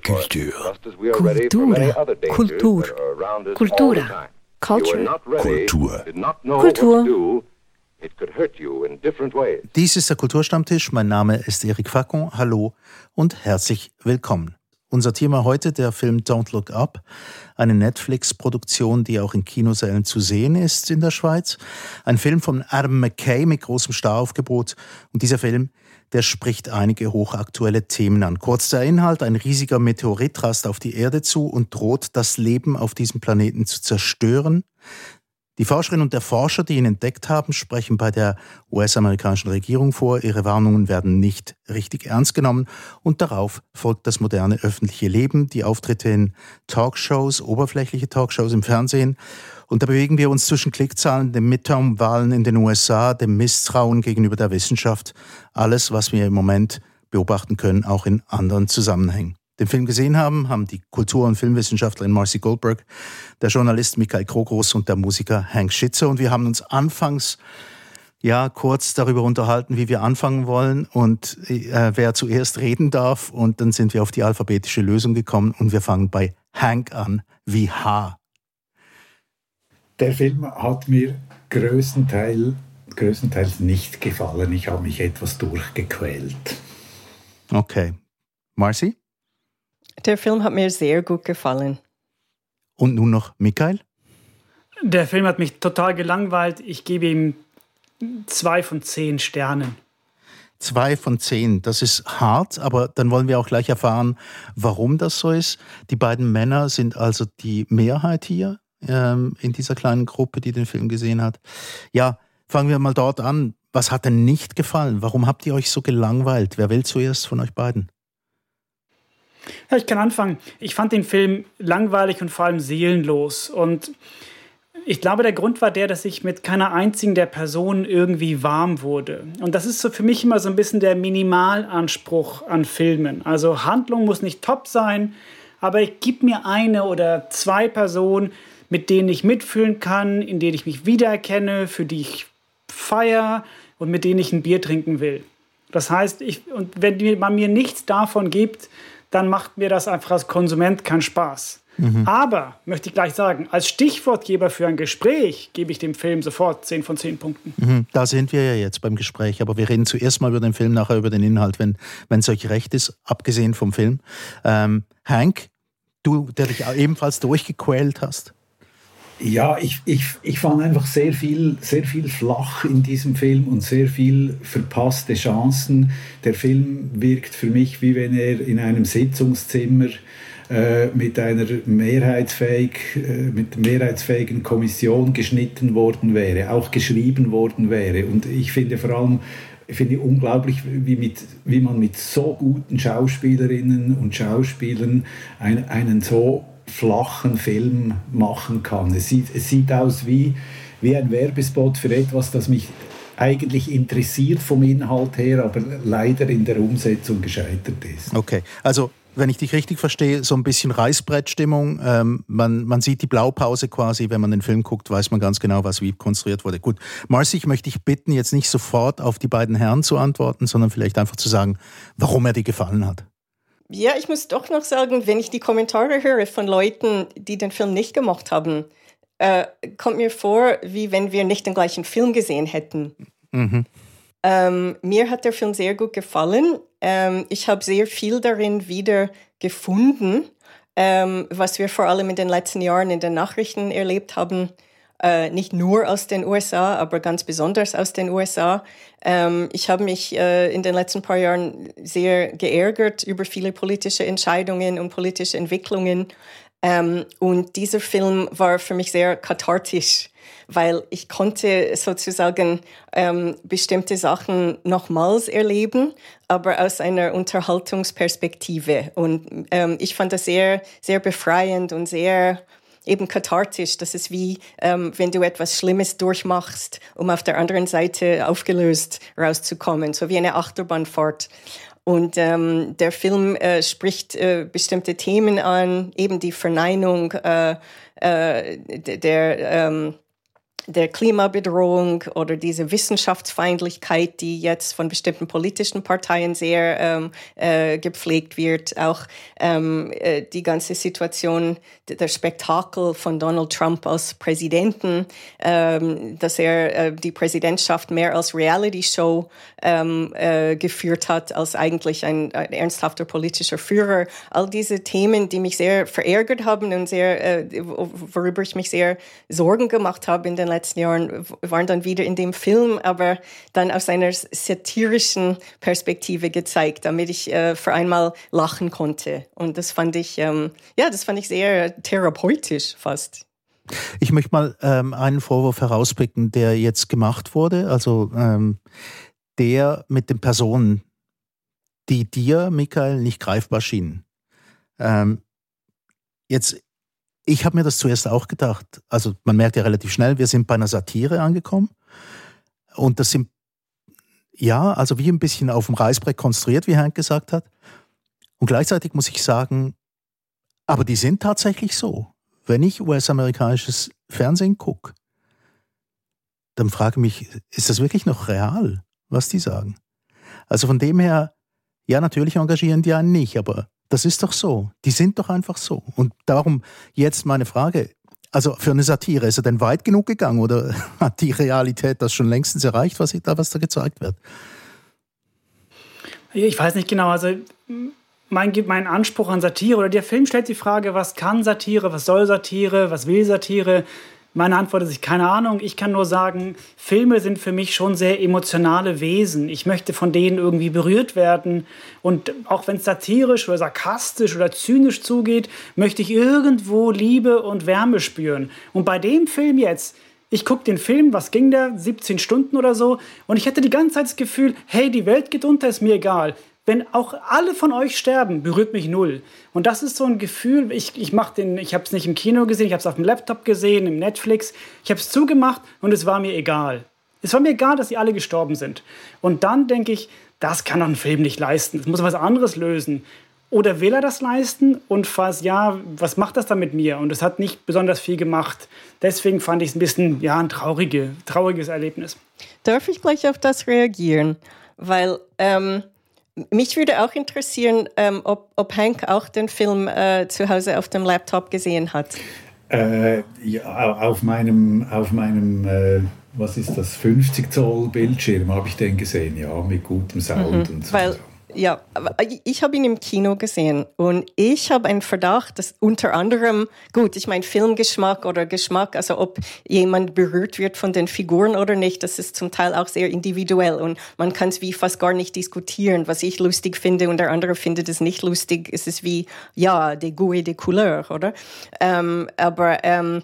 Kultur. Kultur. Kultura. Culture. Kultur. Kultur. Dies ist der Kulturstammtisch. Mein Name ist Eric Facon. Hallo und herzlich willkommen. Unser Thema heute der Film Don't Look Up, eine Netflix-Produktion, die auch in Kinosälen zu sehen ist in der Schweiz. Ein Film von Adam McKay mit großem Staraufgebot. Und dieser Film der spricht einige hochaktuelle Themen an. Kurz der Inhalt, ein riesiger Meteorit rast auf die Erde zu und droht das Leben auf diesem Planeten zu zerstören. Die Forscherin und der Forscher, die ihn entdeckt haben, sprechen bei der US-amerikanischen Regierung vor, ihre Warnungen werden nicht richtig ernst genommen und darauf folgt das moderne öffentliche Leben, die Auftritte in Talkshows, oberflächliche Talkshows im Fernsehen und da bewegen wir uns zwischen Klickzahlen, den Midterm-Wahlen in den USA, dem Misstrauen gegenüber der Wissenschaft, alles, was wir im Moment beobachten können, auch in anderen Zusammenhängen. Den Film gesehen haben, haben die Kultur- und Filmwissenschaftlerin Marcy Goldberg, der Journalist Michael Krogros und der Musiker Hank Schitzer. Und wir haben uns anfangs ja kurz darüber unterhalten, wie wir anfangen wollen und äh, wer zuerst reden darf. Und dann sind wir auf die alphabetische Lösung gekommen und wir fangen bei Hank an, wie H. Der Film hat mir größtenteils, größtenteils nicht gefallen. Ich habe mich etwas durchgequält. Okay. Marcy? Der Film hat mir sehr gut gefallen. Und nun noch Michael? Der Film hat mich total gelangweilt. Ich gebe ihm zwei von zehn Sternen. Zwei von zehn, das ist hart, aber dann wollen wir auch gleich erfahren, warum das so ist. Die beiden Männer sind also die Mehrheit hier ähm, in dieser kleinen Gruppe, die den Film gesehen hat. Ja, fangen wir mal dort an. Was hat denn nicht gefallen? Warum habt ihr euch so gelangweilt? Wer will zuerst von euch beiden? Ja, ich kann anfangen. Ich fand den Film langweilig und vor allem seelenlos. Und ich glaube, der Grund war der, dass ich mit keiner einzigen der Personen irgendwie warm wurde. Und das ist so für mich immer so ein bisschen der Minimalanspruch an Filmen. Also Handlung muss nicht top sein, aber gib mir eine oder zwei Personen, mit denen ich mitfühlen kann, in denen ich mich wiedererkenne, für die ich feiere und mit denen ich ein Bier trinken will. Das heißt, ich, und wenn man mir nichts davon gibt, dann macht mir das einfach als Konsument keinen Spaß. Mhm. Aber, möchte ich gleich sagen, als Stichwortgeber für ein Gespräch gebe ich dem Film sofort 10 von 10 Punkten. Mhm. Da sind wir ja jetzt beim Gespräch, aber wir reden zuerst mal über den Film, nachher über den Inhalt, wenn es euch recht ist, abgesehen vom Film. Ähm, Hank, du, der dich ebenfalls durchgequält hast. Ja, ich, ich, ich fand einfach sehr viel, sehr viel flach in diesem Film und sehr viel verpasste Chancen. Der Film wirkt für mich, wie wenn er in einem Sitzungszimmer äh, mit einer mehrheitsfähig, äh, mit mehrheitsfähigen Kommission geschnitten worden wäre, auch geschrieben worden wäre. Und ich finde vor allem, ich finde unglaublich, wie, mit, wie man mit so guten Schauspielerinnen und Schauspielern ein, einen so flachen Film machen kann. Es sieht, es sieht aus wie, wie ein Werbespot für etwas, das mich eigentlich interessiert vom Inhalt her, aber leider in der Umsetzung gescheitert ist. Okay, also wenn ich dich richtig verstehe, so ein bisschen Reißbrettstimmung. Ähm, man, man sieht die Blaupause quasi, wenn man den Film guckt, weiß man ganz genau, was wie konstruiert wurde. Gut, Marcy, ich möchte dich bitten, jetzt nicht sofort auf die beiden Herren zu antworten, sondern vielleicht einfach zu sagen, warum er dir gefallen hat. Ja, ich muss doch noch sagen, wenn ich die Kommentare höre von Leuten, die den Film nicht gemacht haben, äh, kommt mir vor, wie wenn wir nicht den gleichen Film gesehen hätten. Mhm. Ähm, mir hat der Film sehr gut gefallen. Ähm, ich habe sehr viel darin wieder gefunden, ähm, was wir vor allem in den letzten Jahren in den Nachrichten erlebt haben äh, nicht nur aus den USA, aber ganz besonders aus den USA. Ähm, ich habe mich äh, in den letzten paar Jahren sehr geärgert über viele politische Entscheidungen und politische Entwicklungen. Ähm, und dieser Film war für mich sehr kathartisch, weil ich konnte sozusagen ähm, bestimmte Sachen nochmals erleben, aber aus einer Unterhaltungsperspektive. Und ähm, ich fand das sehr, sehr befreiend und sehr eben kathartisch. Das ist wie, ähm, wenn du etwas Schlimmes durchmachst, um auf der anderen Seite aufgelöst rauszukommen, so wie eine Achterbahnfahrt. Und ähm, der Film äh, spricht äh, bestimmte Themen an, eben die Verneinung äh, äh, der, ähm, der Klimabedrohung oder diese Wissenschaftsfeindlichkeit, die jetzt von bestimmten politischen Parteien sehr ähm, äh, gepflegt wird, auch ähm, äh, die ganze Situation, der Spektakel von Donald Trump als Präsidenten, ähm, dass er äh, die Präsidentschaft mehr als Reality-Show ähm, äh, geführt hat, als eigentlich ein, ein, ernsthafter politischer Führer. All diese Themen, die mich sehr verärgert haben und sehr, äh, worüber ich mich sehr Sorgen gemacht habe in den letzten Jahren waren dann wieder in dem Film, aber dann aus einer satirischen Perspektive gezeigt, damit ich äh, für einmal lachen konnte. Und das fand ich, ähm, ja, das fand ich sehr therapeutisch fast. Ich möchte mal ähm, einen Vorwurf herauspicken, der jetzt gemacht wurde, also ähm, der mit den Personen, die dir, Michael, nicht greifbar schienen. Ähm, jetzt ich habe mir das zuerst auch gedacht. Also man merkt ja relativ schnell, wir sind bei einer Satire angekommen. Und das sind, ja, also wie ein bisschen auf dem Reißbrett konstruiert, wie Hank gesagt hat. Und gleichzeitig muss ich sagen, aber die sind tatsächlich so. Wenn ich US-amerikanisches Fernsehen gucke, dann frage ich mich, ist das wirklich noch real, was die sagen? Also von dem her, ja, natürlich engagieren die einen nicht, aber das ist doch so. Die sind doch einfach so. Und darum jetzt meine Frage. Also für eine Satire, ist er denn weit genug gegangen oder hat die Realität das schon längstens erreicht, was da, was da gezeigt wird? Ich weiß nicht genau. Also mein, mein Anspruch an Satire oder der Film stellt die Frage, was kann Satire, was soll Satire, was will Satire? Meine Antwort ist, keine Ahnung. Ich kann nur sagen, Filme sind für mich schon sehr emotionale Wesen. Ich möchte von denen irgendwie berührt werden. Und auch wenn es satirisch oder sarkastisch oder zynisch zugeht, möchte ich irgendwo Liebe und Wärme spüren. Und bei dem Film jetzt, ich gucke den Film, was ging der? 17 Stunden oder so. Und ich hatte die ganze Zeit das Gefühl, hey, die Welt geht unter, ist mir egal wenn auch alle von euch sterben, berührt mich null. Und das ist so ein Gefühl, ich, ich mache den, ich habe es nicht im Kino gesehen, ich habe es auf dem Laptop gesehen, im Netflix, ich habe es zugemacht und es war mir egal. Es war mir egal, dass sie alle gestorben sind. Und dann denke ich, das kann doch ein Film nicht leisten. Es muss was anderes lösen. Oder will er das leisten? Und falls ja, was macht das dann mit mir? Und es hat nicht besonders viel gemacht. Deswegen fand ich es ein bisschen ja, ein traurige, trauriges Erlebnis. Darf ich gleich auf das reagieren? Weil ähm, mich würde auch interessieren, ähm, ob, ob Hank auch den Film äh, zu Hause auf dem Laptop gesehen hat. Äh, ja, auf meinem, auf meinem äh, was ist das, 50 Zoll Bildschirm habe ich den gesehen, ja, mit gutem Sound mhm, und so. Weil ja, ich habe ihn im Kino gesehen und ich habe einen Verdacht, dass unter anderem, gut, ich meine Filmgeschmack oder Geschmack, also ob jemand berührt wird von den Figuren oder nicht, das ist zum Teil auch sehr individuell und man kann es wie fast gar nicht diskutieren, was ich lustig finde und der andere findet es nicht lustig. Es ist wie, ja, de goût de couleur, oder? Ähm, aber ähm,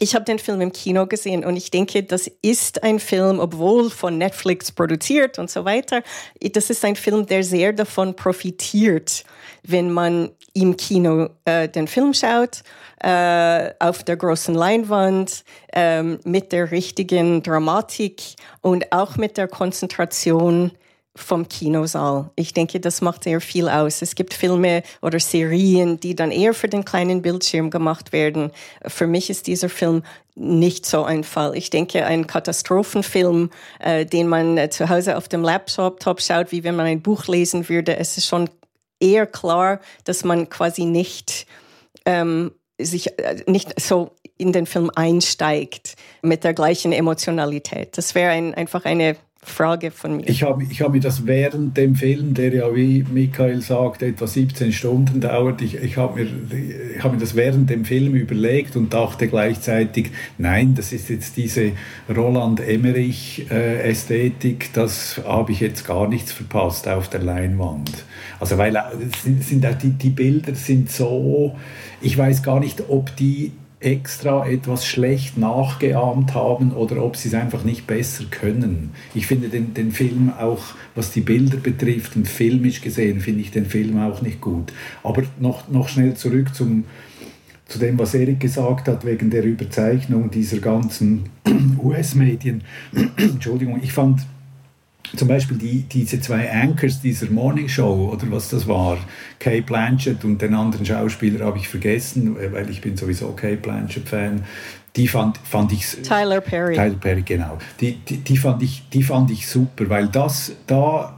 ich habe den Film im Kino gesehen und ich denke, das ist ein Film, obwohl von Netflix produziert und so weiter, das ist ein Film, der sehr davon profitiert, wenn man im Kino äh, den Film schaut, äh, auf der großen Leinwand, äh, mit der richtigen Dramatik und auch mit der Konzentration vom Kinosaal. Ich denke, das macht sehr viel aus. Es gibt Filme oder Serien, die dann eher für den kleinen Bildschirm gemacht werden. Für mich ist dieser Film nicht so ein Fall. Ich denke, ein Katastrophenfilm, äh, den man äh, zu Hause auf dem Laptop top schaut, wie wenn man ein Buch lesen würde, es ist schon eher klar, dass man quasi nicht ähm, sich äh, nicht so in den Film einsteigt mit der gleichen Emotionalität. Das wäre ein, einfach eine Frage von mir. Ich habe ich hab mir das während dem Film, der ja, wie Michael sagt, etwa 17 Stunden dauert, ich, ich habe mir, hab mir das während dem Film überlegt und dachte gleichzeitig, nein, das ist jetzt diese Roland Emmerich-Ästhetik, äh, das habe ich jetzt gar nichts verpasst auf der Leinwand. Also weil äh, sind, sind die, die Bilder sind so, ich weiß gar nicht, ob die extra etwas schlecht nachgeahmt haben oder ob sie es einfach nicht besser können. Ich finde den, den Film auch, was die Bilder betrifft und filmisch gesehen, finde ich den Film auch nicht gut. Aber noch, noch schnell zurück zum, zu dem, was Erik gesagt hat, wegen der Überzeichnung dieser ganzen US-Medien. Entschuldigung, ich fand zum Beispiel die, diese zwei Anchors dieser Morning Show oder was das war, Kay Blanchett und den anderen Schauspieler habe ich vergessen, weil ich bin sowieso Kay Blanchett Fan. Die fand, fand ich Tyler Perry. Tyler Perry, genau. Die, die, die, fand ich, die fand ich super, weil das da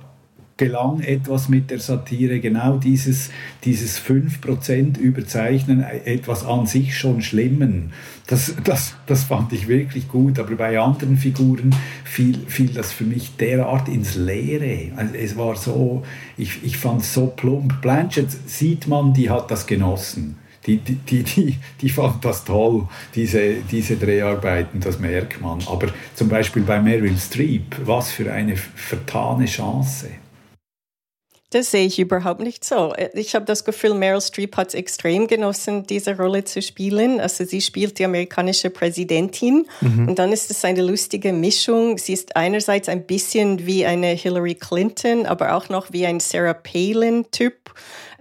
gelang etwas mit der Satire, genau dieses, dieses 5% Überzeichnen, etwas an sich schon Schlimmen. Das, das, das fand ich wirklich gut, aber bei anderen Figuren fiel, fiel das für mich derart ins Leere. Also es war so, ich, ich fand es so plump. Blanchett sieht man, die hat das genossen. Die, die, die, die, die fand das toll, diese, diese Dreharbeiten, das merkt man. Aber zum Beispiel bei Meryl Streep, was für eine vertane Chance. Das sehe ich überhaupt nicht so. Ich habe das Gefühl, Meryl Streep hat es extrem genossen, diese Rolle zu spielen. Also sie spielt die amerikanische Präsidentin mhm. und dann ist es eine lustige Mischung. Sie ist einerseits ein bisschen wie eine Hillary Clinton, aber auch noch wie ein Sarah Palin-Typ.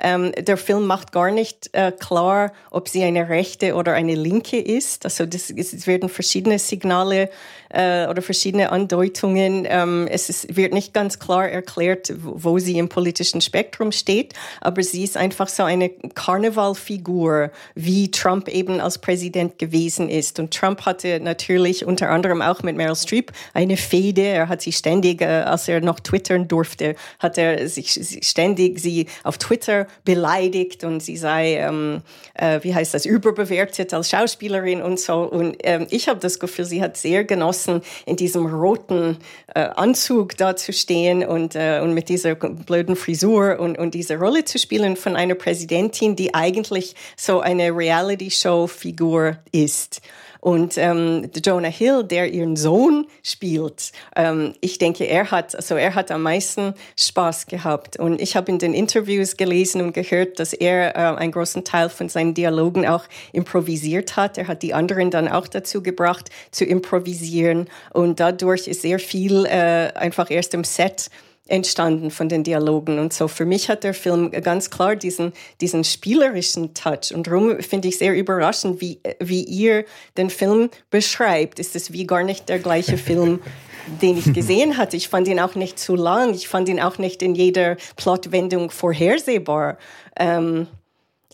Ähm, der Film macht gar nicht äh, klar, ob sie eine rechte oder eine linke ist. Also das, es werden verschiedene Signale äh, oder verschiedene Andeutungen. Ähm, es ist, wird nicht ganz klar erklärt, wo sie im politischen Spektrum steht, aber sie ist einfach so eine Karnevalfigur, wie Trump eben als Präsident gewesen ist. Und Trump hatte natürlich unter anderem auch mit Meryl Streep eine Fehde. Er hat sie ständig, äh, als er noch twittern durfte, hat er sich ständig sie auf Twitter beleidigt und sie sei, ähm, äh, wie heißt das, überbewertet als Schauspielerin und so. Und ähm, ich habe das Gefühl, sie hat sehr genossen, in diesem roten äh, Anzug da zu stehen und, äh, und mit dieser blöden Frisur und, und diese Rolle zu spielen von einer Präsidentin, die eigentlich so eine Reality-Show-Figur ist. Und ähm, Jonah Hill, der ihren Sohn spielt, ähm, ich denke, er hat, also er hat am meisten Spaß gehabt. Und ich habe in den Interviews gelesen und gehört, dass er äh, einen großen Teil von seinen Dialogen auch improvisiert hat. Er hat die anderen dann auch dazu gebracht, zu improvisieren. Und dadurch ist sehr viel äh, einfach erst im Set entstanden von den Dialogen und so. Für mich hat der Film ganz klar diesen, diesen spielerischen Touch und darum finde ich sehr überraschend, wie, wie ihr den Film beschreibt. Ist es wie gar nicht der gleiche Film, den ich gesehen hatte. Ich fand ihn auch nicht zu lang. Ich fand ihn auch nicht in jeder Plotwendung vorhersehbar. Ähm,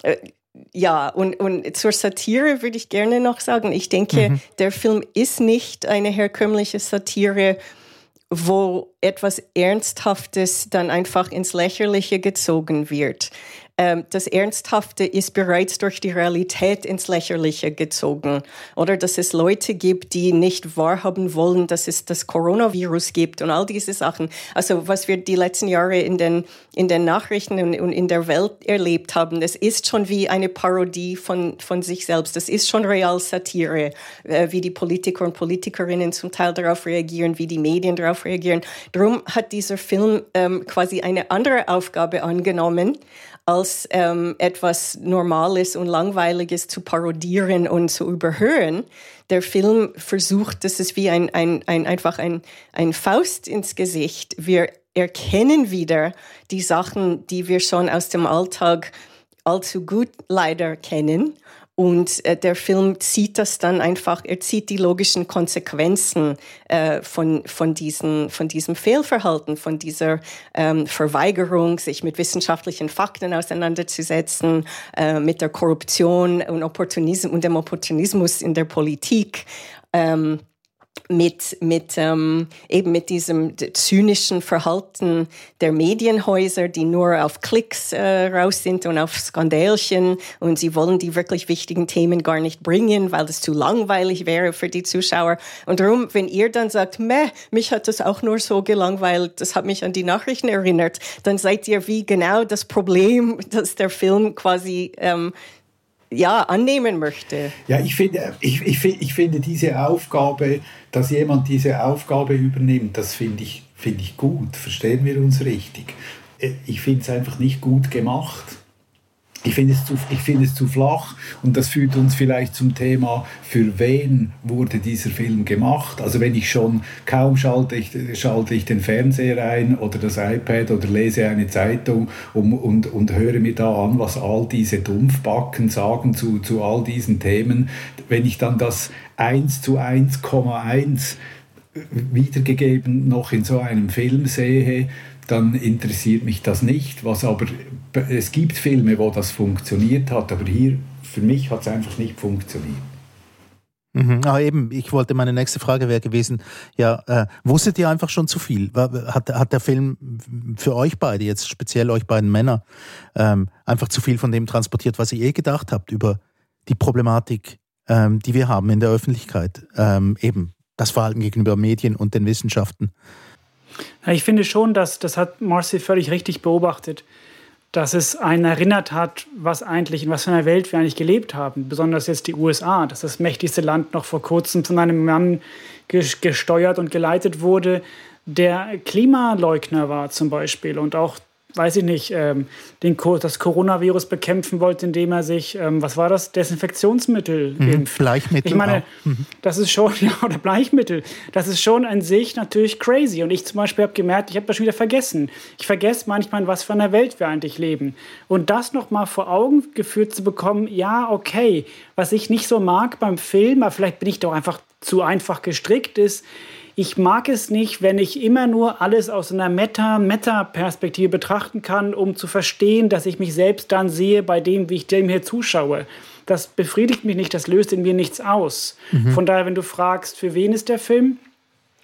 äh, ja, und, und zur Satire würde ich gerne noch sagen, ich denke, mhm. der Film ist nicht eine herkömmliche Satire, wo etwas Ernsthaftes dann einfach ins Lächerliche gezogen wird. Ähm, das Ernsthafte ist bereits durch die Realität ins Lächerliche gezogen. Oder dass es Leute gibt, die nicht wahrhaben wollen, dass es das Coronavirus gibt und all diese Sachen. Also was wir die letzten Jahre in den, in den Nachrichten und, in der Welt erlebt haben, das ist schon wie eine Parodie von, von sich selbst. Das ist schon Realsatire, äh, wie die Politiker und Politikerinnen zum Teil darauf reagieren, wie die Medien darauf reagieren. Darum hat dieser Film ähm, quasi eine andere Aufgabe angenommen, als ähm, etwas Normales und Langweiliges zu parodieren und zu überhören. Der Film versucht, das ist wie ein, ein, ein, einfach ein, ein Faust ins Gesicht. Wir erkennen wieder die Sachen, die wir schon aus dem Alltag allzu gut leider kennen und äh, der Film zieht das dann einfach, er zieht die logischen Konsequenzen äh, von, von, diesen, von diesem Fehlverhalten, von dieser ähm, Verweigerung, sich mit wissenschaftlichen Fakten auseinanderzusetzen, äh, mit der Korruption und, Opportunismus und dem Opportunismus in der Politik. Ähm, mit, mit ähm, eben mit diesem zynischen Verhalten der Medienhäuser, die nur auf Klicks äh, raus sind und auf Skandälchen und sie wollen die wirklich wichtigen Themen gar nicht bringen, weil das zu langweilig wäre für die Zuschauer. Und darum, wenn ihr dann sagt, meh, mich hat das auch nur so gelangweilt, das hat mich an die Nachrichten erinnert, dann seid ihr wie genau das Problem, dass der Film quasi ähm, ja, annehmen möchte. Ja, ich finde, ich, ich, ich finde diese Aufgabe, dass jemand diese Aufgabe übernimmt, das finde ich, finde ich gut. Verstehen wir uns richtig? Äh, ich finde es einfach nicht gut gemacht. Ich finde es, zu, ich finde es zu flach und das führt uns vielleicht zum Thema, für wen wurde dieser Film gemacht. Also wenn ich schon kaum schalte ich, schalte ich den Fernseher ein oder das iPad oder lese eine Zeitung um, und, und höre mir da an, was all diese Dumpfbacken sagen zu, zu all diesen Themen. Wenn ich dann das 1 zu 1,1 wiedergegeben noch in so einem Film sehe, dann interessiert mich das nicht. Was aber es gibt Filme, wo das funktioniert hat, aber hier für mich hat es einfach nicht funktioniert. Mhm. Ah, eben, ich wollte, meine nächste Frage wäre gewesen, ja, äh, wusstet ihr einfach schon zu viel? Hat, hat der Film für euch beide, jetzt speziell euch beiden Männer, ähm, einfach zu viel von dem transportiert, was ihr eh gedacht habt über die Problematik, ähm, die wir haben in der Öffentlichkeit, ähm, eben das Verhalten gegenüber Medien und den Wissenschaften? Ich finde schon, dass das hat Marcy völlig richtig beobachtet dass es einen erinnert hat, was eigentlich, in was für einer Welt wir eigentlich gelebt haben. Besonders jetzt die USA, dass das mächtigste Land noch vor kurzem von einem Mann gesteuert und geleitet wurde, der Klimaleugner war zum Beispiel und auch weiß ich nicht, ähm, den, das Coronavirus bekämpfen wollte, indem er sich, ähm, was war das, Desinfektionsmittel mhm, impft. Bleichmittel. Ich meine, mhm. das ist schon, ja, oder Bleichmittel, das ist schon an sich natürlich crazy. Und ich zum Beispiel habe gemerkt, ich habe das schon wieder vergessen. Ich vergesse manchmal, was für einer Welt wir eigentlich leben. Und das nochmal vor Augen geführt zu bekommen, ja, okay, was ich nicht so mag beim Film, aber vielleicht bin ich doch einfach zu einfach gestrickt, ist, ich mag es nicht, wenn ich immer nur alles aus einer Meta-Meta-Perspektive betrachten kann, um zu verstehen, dass ich mich selbst dann sehe bei dem, wie ich dem hier zuschaue. Das befriedigt mich nicht, das löst in mir nichts aus. Mhm. Von daher, wenn du fragst, für wen ist der Film?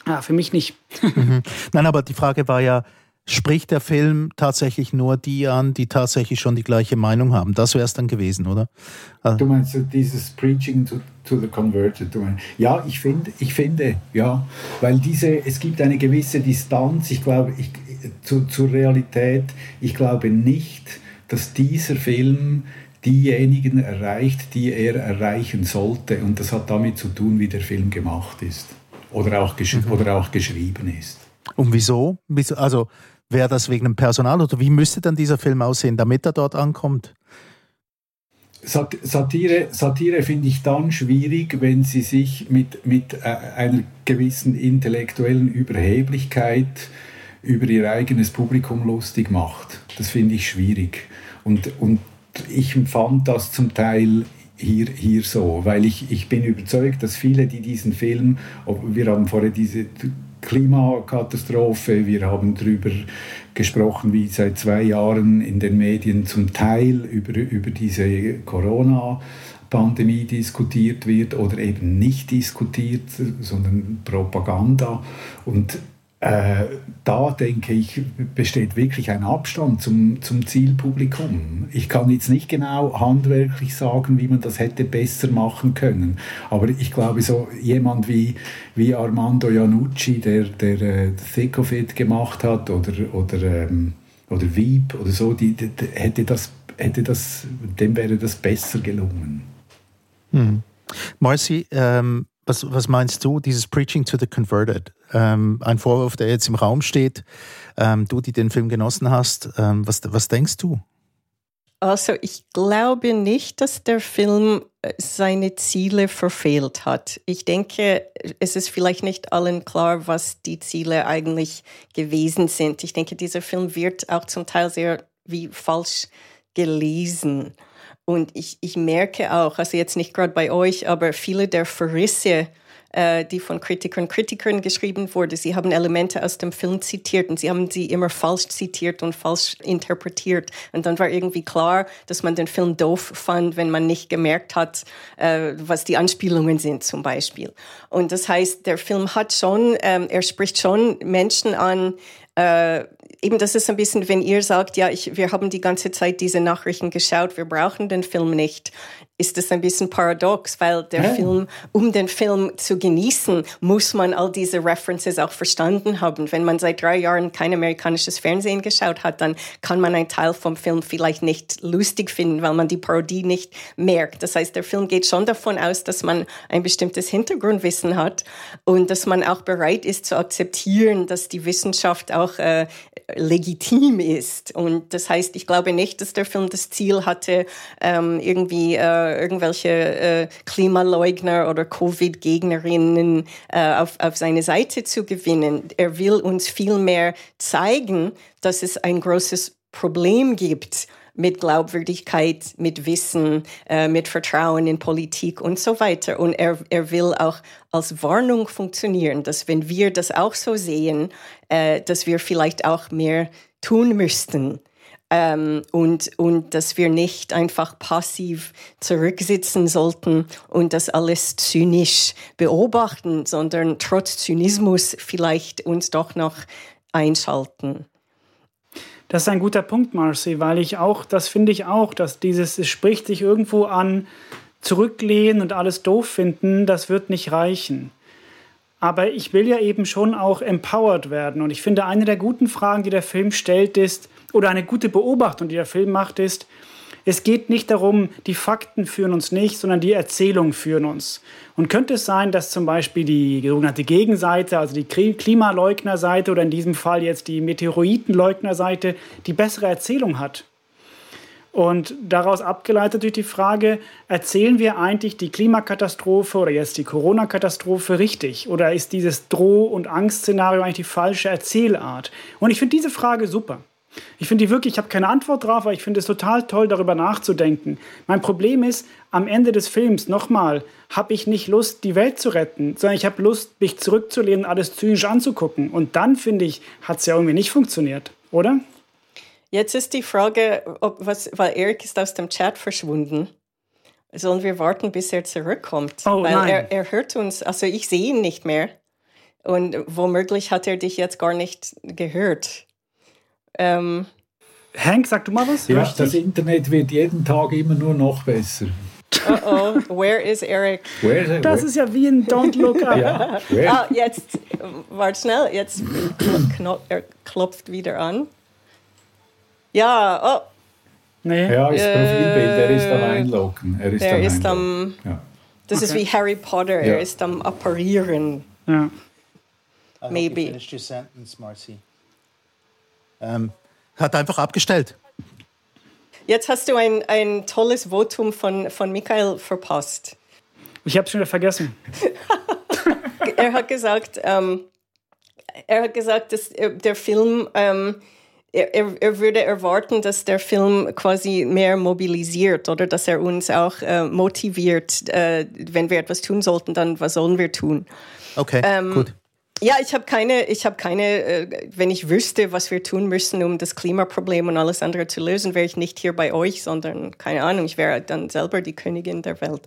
Ah, für mich nicht. Mhm. Nein, aber die Frage war ja, spricht der Film tatsächlich nur die an, die tatsächlich schon die gleiche Meinung haben. Das wäre es dann gewesen, oder? Also du meinst so dieses Preaching to, to the Converted? ja, ich finde, ich finde, ja, weil diese, es gibt eine gewisse Distanz, ich glaube, ich, zu, zur Realität. Ich glaube nicht, dass dieser Film diejenigen erreicht, die er erreichen sollte. Und das hat damit zu tun, wie der Film gemacht ist oder auch, mhm. oder auch geschrieben ist. Und wieso? Also Wäre das wegen dem Personal oder wie müsste dann dieser Film aussehen, damit er dort ankommt? Satire, Satire finde ich dann schwierig, wenn sie sich mit, mit äh, einer gewissen intellektuellen Überheblichkeit über ihr eigenes Publikum lustig macht. Das finde ich schwierig. Und, und ich empfand das zum Teil hier, hier so, weil ich, ich bin überzeugt, dass viele, die diesen Film, wir haben vorher diese Klimakatastrophe. Wir haben darüber gesprochen, wie seit zwei Jahren in den Medien zum Teil über, über diese Corona- Pandemie diskutiert wird oder eben nicht diskutiert, sondern Propaganda. Und äh, da denke ich, besteht wirklich ein Abstand zum, zum Zielpublikum. Ich kann jetzt nicht genau handwerklich sagen, wie man das hätte besser machen können. Aber ich glaube, so jemand wie, wie Armando Iannucci, der, der äh, Thick of It gemacht hat, oder, oder, ähm, oder Wieb oder so, die, die, hätte das, hätte das, dem wäre das besser gelungen. Hm. Marcy, ähm, was, was meinst du, dieses Preaching to the Converted? Ähm, ein Vorwurf, der jetzt im Raum steht. Ähm, du, die den Film genossen hast, ähm, was, was denkst du? Also ich glaube nicht, dass der Film äh, seine Ziele verfehlt hat. Ich denke, es ist vielleicht nicht allen klar, was die Ziele eigentlich gewesen sind. Ich denke, dieser Film wird auch zum Teil sehr wie falsch gelesen. Und ich, ich merke auch, also jetzt nicht gerade bei euch, aber viele der Verrisse, äh, die von Kritikern und Kritikern geschrieben wurden, sie haben Elemente aus dem Film zitiert und sie haben sie immer falsch zitiert und falsch interpretiert. Und dann war irgendwie klar, dass man den Film doof fand, wenn man nicht gemerkt hat, äh, was die Anspielungen sind zum Beispiel. Und das heißt, der Film hat schon, ähm, er spricht schon Menschen an, äh, eben das ist ein bisschen, wenn ihr sagt, ja, ich, wir haben die ganze Zeit diese Nachrichten geschaut, wir brauchen den Film nicht, ist das ein bisschen paradox, weil der ja. Film, um den Film zu genießen, muss man all diese References auch verstanden haben. Wenn man seit drei Jahren kein amerikanisches Fernsehen geschaut hat, dann kann man einen Teil vom Film vielleicht nicht lustig finden, weil man die Parodie nicht merkt. Das heißt, der Film geht schon davon aus, dass man ein bestimmtes Hintergrundwissen hat und dass man auch bereit ist zu akzeptieren, dass die Wissenschaft auch äh, legitim ist. Und das heißt, ich glaube nicht, dass der Film das Ziel hatte, ähm, irgendwie äh, irgendwelche äh, Klimaleugner oder Covid-Gegnerinnen äh, auf, auf seine Seite zu gewinnen. Er will uns vielmehr zeigen, dass es ein großes Problem gibt mit Glaubwürdigkeit, mit Wissen, äh, mit Vertrauen in Politik und so weiter. Und er, er will auch als Warnung funktionieren, dass wenn wir das auch so sehen, äh, dass wir vielleicht auch mehr tun müssten. Ähm, und, und dass wir nicht einfach passiv zurücksitzen sollten und das alles zynisch beobachten, sondern trotz Zynismus vielleicht uns doch noch einschalten. Das ist ein guter Punkt, Marcy, weil ich auch, das finde ich auch, dass dieses, es spricht sich irgendwo an, zurücklehnen und alles doof finden, das wird nicht reichen. Aber ich will ja eben schon auch empowered werden. Und ich finde, eine der guten Fragen, die der Film stellt, ist, oder eine gute Beobachtung, die der Film macht, ist, es geht nicht darum, die Fakten führen uns nicht, sondern die Erzählungen führen uns. Und könnte es sein, dass zum Beispiel die sogenannte Gegenseite, also die Klimaleugnerseite oder in diesem Fall jetzt die Meteoritenleugnerseite, die bessere Erzählung hat? Und daraus abgeleitet durch die Frage, erzählen wir eigentlich die Klimakatastrophe oder jetzt die Corona-Katastrophe richtig? Oder ist dieses Droh- und Angstszenario eigentlich die falsche Erzählart? Und ich finde diese Frage super. Ich finde die wirklich, ich habe keine Antwort drauf, aber ich finde es total toll, darüber nachzudenken. Mein Problem ist, am Ende des Films, nochmal, habe ich nicht Lust, die Welt zu retten, sondern ich habe Lust, mich zurückzulehnen, alles zynisch anzugucken. Und dann, finde ich, hat es ja irgendwie nicht funktioniert, oder? Jetzt ist die Frage, ob was, weil Erik ist aus dem Chat verschwunden. Sollen wir warten, bis er zurückkommt? Oh, weil nein. Er, er hört uns, also ich sehe ihn nicht mehr. Und womöglich hat er dich jetzt gar nicht gehört. Ähm, Hank, sag du mal was? Ja, das? Internet wird jeden Tag immer nur noch besser. oh, oh, where is Eric? Where, Das ist ja wie ein Don't Look Up. ja, Ah, jetzt, warte schnell, jetzt er klopft wieder an. Ja, oh, Nee. ja, ist Profilbild, er ist am Einloggen. Er ist er am ist am, ja. das ist Okay. wie Harry Potter, Ja. er ist am Apparieren. Ja. Maybe. you finished your sentence, Marcy. Ähm, hat einfach abgestellt. Jetzt hast du ein, ein tolles Votum von, von Michael verpasst. Ich habe es schon wieder vergessen. Er hat gesagt, ähm, er hat gesagt, dass äh, der Film, ähm, er, er, würde erwarten, dass der Film quasi mehr mobilisiert oder dass er uns auch äh, motiviert, äh, wenn wir etwas tun sollten, dann was sollen wir tun? Okay, Ähm, gut. Ja, ich habe keine, ich habe keine, äh, wenn ich wüsste, was wir tun müssen, um das Klimaproblem und alles andere zu lösen, wäre ich nicht hier bei euch, sondern, keine Ahnung, ich wäre dann selber die Königin der Welt.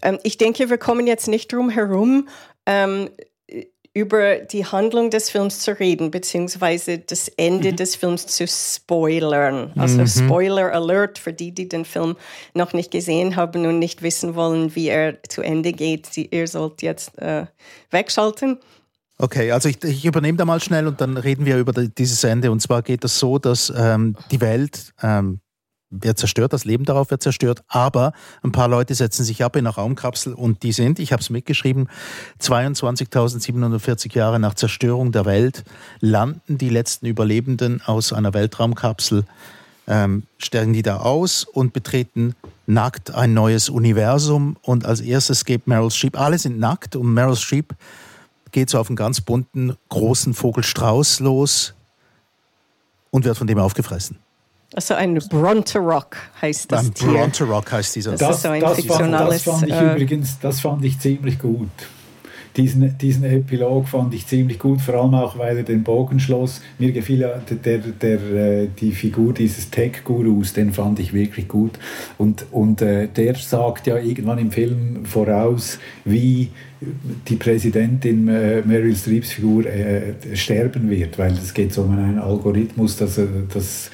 Ähm, ich denke, wir kommen jetzt nicht drum herum, ähm, über die Handlung des Films zu reden, beziehungsweise das Ende des Films zu spoilern. Also Spoiler Alert für die, die den Film noch nicht gesehen haben und nicht wissen wollen, wie er zu Ende geht. Sie- Ihr sollt jetzt äh, wegschalten. Okay, also ich, ich übernehme da mal schnell und dann reden wir über die, dieses Ende. Und zwar geht es so, dass ähm, die Welt ähm, wird zerstört, das Leben darauf wird zerstört, aber ein paar Leute setzen sich ab in eine Raumkapsel und die sind, ich habe es mitgeschrieben, 22.740 Jahre nach Zerstörung der Welt landen die letzten Überlebenden aus einer Weltraumkapsel, ähm, steigen die da aus und betreten nackt ein neues Universum und als erstes geht Meryl Streep, alle sind nackt und Meryl Streep geht so auf einen ganz bunten, großen Vogelstrauß los und wird von dem aufgefressen. Also ein Bronterock heißt das Ein Tier. Bronterock heißt dieser. Das Das, ist so ein das, fand, das fiktionales, fand ich äh, übrigens, das fand ich ziemlich gut. Diesen, diesen Epilog fand ich ziemlich gut, vor allem auch, weil er den Bogen schloss. Mir gefiel ja der, der, äh, die Figur dieses Tech-Gurus, den fand ich wirklich gut. Und, und äh, der sagt ja irgendwann im Film voraus, wie die Präsidentin äh, Meryl Streeps Figur äh, sterben wird, weil es geht so um einen Algorithmus, dass, äh, dass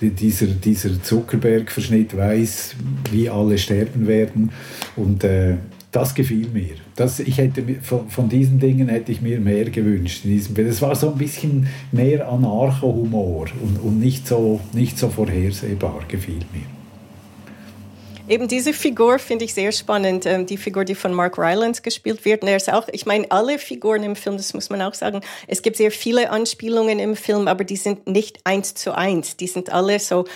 dieser, dieser Zuckerberg-Verschnitt weiß, wie alle sterben werden. Und äh, das gefiel mir. Das, ich hätte von, von diesen Dingen hätte ich mir mehr gewünscht. Es war so ein bisschen mehr Anarcho-Humor und, und nicht, so, nicht so vorhersehbar, gefiel mir. Eben diese Figur finde ich sehr spannend, ähm, die Figur, die von Mark Rylance gespielt wird. Und er ist auch, ich meine, alle Figuren im Film, das muss man auch sagen, es gibt sehr viele Anspielungen im Film, aber die sind nicht eins zu eins. Die sind alle so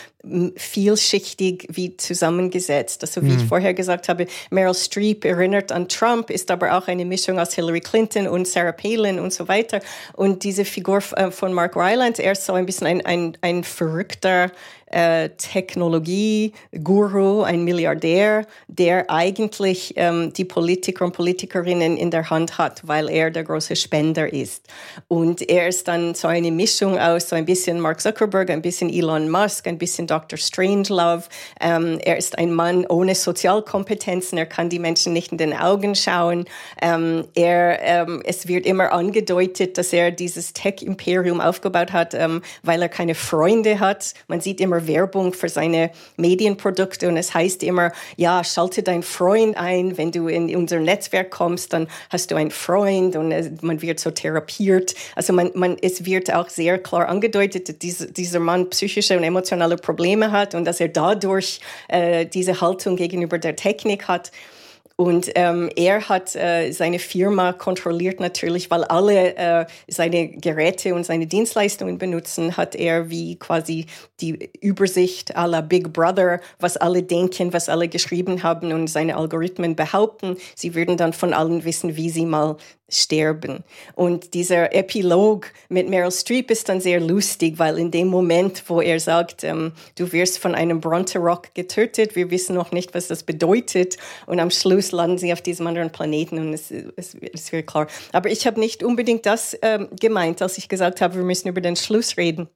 vielschichtig wie zusammengesetzt. Also wie ich vorher gesagt habe, Meryl Streep erinnert an Trump, ist aber auch eine Mischung aus Hillary Clinton und Sarah Palin und so weiter. Und diese Figur äh, von Mark Rylance, er ist so ein bisschen ein, ein, ein verrückter, äh, Technologie-Guru, ein Milliardär, der eigentlich ähm, die Politiker und Politikerinnen in der Hand hat, weil er der große Spender ist. Und er ist dann so eine Mischung aus so ein bisschen Mark Zuckerberg, ein bisschen Elon Musk, ein bisschen Dr. Strangelove. Ähm, er ist ein Mann ohne Sozialkompetenzen, er kann die Menschen nicht in den Augen schauen. Ähm, er, ähm, es wird immer angedeutet, dass er dieses Tech-Imperium aufgebaut hat, ähm, weil er keine Freunde hat. Man sieht immer Werbung für seine Medienprodukte und es heißt immer, ja, schalte deinen Freund ein, wenn du in unser Netzwerk kommst, dann hast du einen Freund und äh, man wird so therapiert. Also man, man, es wird auch sehr klar angedeutet, dass diese, dieser Mann psychische und emotionale Probleme hat und dass er dadurch äh, diese Haltung gegenüber der Technik hat. Und ähm, er hat äh, seine Firma kontrolliert natürlich, weil alle äh, seine Geräte und seine Dienstleistungen benutzen, hat er wie quasi die Übersicht aller Big Brother, was alle denken, was alle geschrieben haben und seine Algorithmen behaupten. Sie würden dann von allen wissen, wie sie mal sterben. Und dieser Epilog mit Meryl Streep ist dann sehr lustig, weil in dem Moment, wo er sagt, ähm, du wirst von einem Bronte Rock getötet, wir wissen noch nicht, was das bedeutet. Und am Schluss landen sie auf diesem anderen Planeten und es, es, es wird klar. Aber ich habe nicht unbedingt das ähm, gemeint, als ich gesagt habe, wir müssen über den Schluss reden.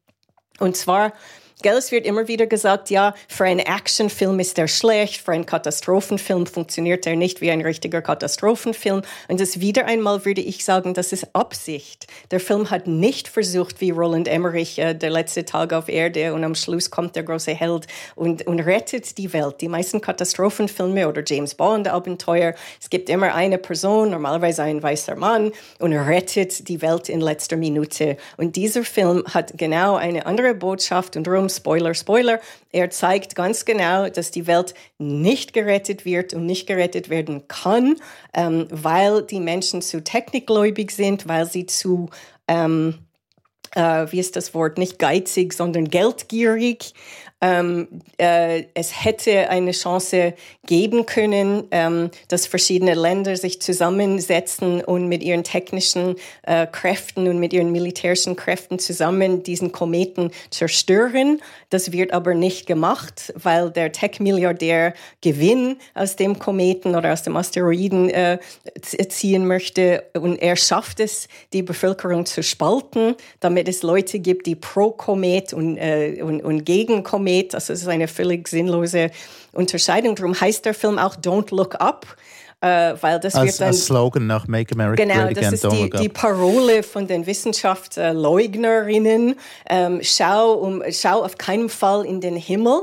Und zwar Gell, es wird immer wieder gesagt, ja, für einen Actionfilm ist er schlecht, für einen Katastrophenfilm funktioniert er nicht wie ein richtiger Katastrophenfilm. Und das wieder einmal würde ich sagen, das ist Absicht. Der Film hat nicht versucht, wie Roland Emmerich, äh, der letzte Tag auf Erde und am Schluss kommt der große Held und, und rettet die Welt. Die meisten Katastrophenfilme oder James Bond Abenteuer, es gibt immer eine Person, normalerweise ein weißer Mann, und rettet die Welt in letzter Minute. Und dieser Film hat genau eine andere Botschaft und darum Spoiler, Spoiler, er zeigt ganz genau, dass die Welt nicht gerettet wird und nicht gerettet werden kann, ähm, weil die Menschen zu technikgläubig sind, weil sie zu, ähm, äh, wie ist das Wort, nicht geizig, sondern geldgierig ähm, äh, es hätte eine Chance geben können, ähm, dass verschiedene Länder sich zusammensetzen und mit ihren technischen äh, Kräften und mit ihren militärischen Kräften zusammen diesen Kometen zerstören. Das wird aber nicht gemacht, weil der Tech-Milliardär Gewinn aus dem Kometen oder aus dem Asteroiden äh, ziehen möchte und er schafft es, die Bevölkerung zu spalten, damit es Leute gibt, die pro Komet und, äh, und, und gegen Komet Komet. Also es ist eine völlig sinnlose Unterscheidung. Darum heißt der Film auch Don't Look Up. Äh, weil das als, wird dann, als Slogan nach Make America genau, Great Again, das ist die, die Parole von den Wissenschaftsleugnerinnen. Ähm, schau, um, schau auf keinen Fall in den Himmel,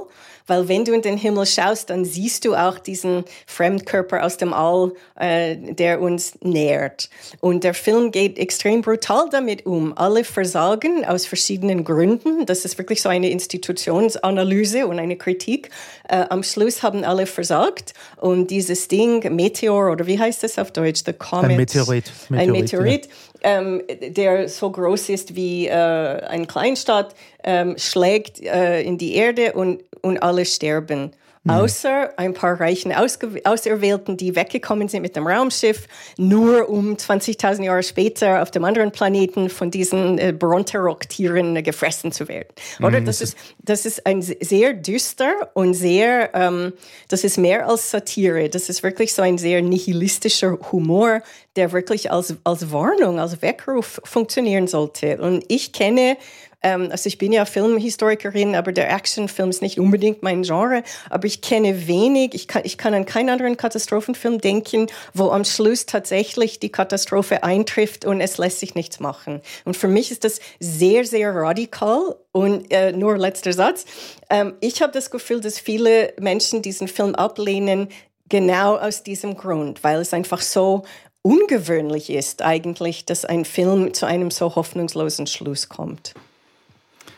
weil wenn du in den Himmel schaust, dann siehst du auch diesen Fremdkörper aus dem All, äh, der uns nährt. Und der Film geht extrem brutal damit um. Alle versagen aus verschiedenen Gründen. Das ist wirklich so eine Institutionsanalyse und eine Kritik. Äh, am Schluss haben alle versagt und dieses Ding, Meteor oder wie heißt das auf Deutsch? The Comet. Ein Meteorit. Meteorit ein Meteorit. Ja ähm, der so groß ist wie äh, ein Kleinstadt, ähm, schlägt äh, in die Erde und, und alle sterben. Außer ein paar reichen Auserwählten, die weggekommen sind mit dem Raumschiff, nur um 20.000 Jahre später auf dem anderen Planeten von diesen äh, Bronterock-Tieren äh, gefressen zu werden. Oder? Mhm. Das, ist, das ist ein sehr düster und sehr, ähm, das ist mehr als Satire. Das ist wirklich so ein sehr nihilistischer Humor, der wirklich als, als Warnung, als Weckruf funktionieren sollte. Und ich kenne ähm, also ich bin ja Filmhistorikerin, aber der Actionfilm ist nicht unbedingt mein Genre. Aber ich kenne wenig, ich kann, ich kann an keinen anderen Katastrophenfilm denken, wo am Schluss tatsächlich die Katastrophe eintrifft und es lässt sich nichts machen. Und für mich ist das sehr, sehr radikal. Und äh, nur letzter Satz. Ähm, ich habe das Gefühl, dass viele Menschen diesen Film ablehnen, genau aus diesem Grund, weil es einfach so ungewöhnlich ist eigentlich, dass ein Film zu einem so hoffnungslosen Schluss kommt.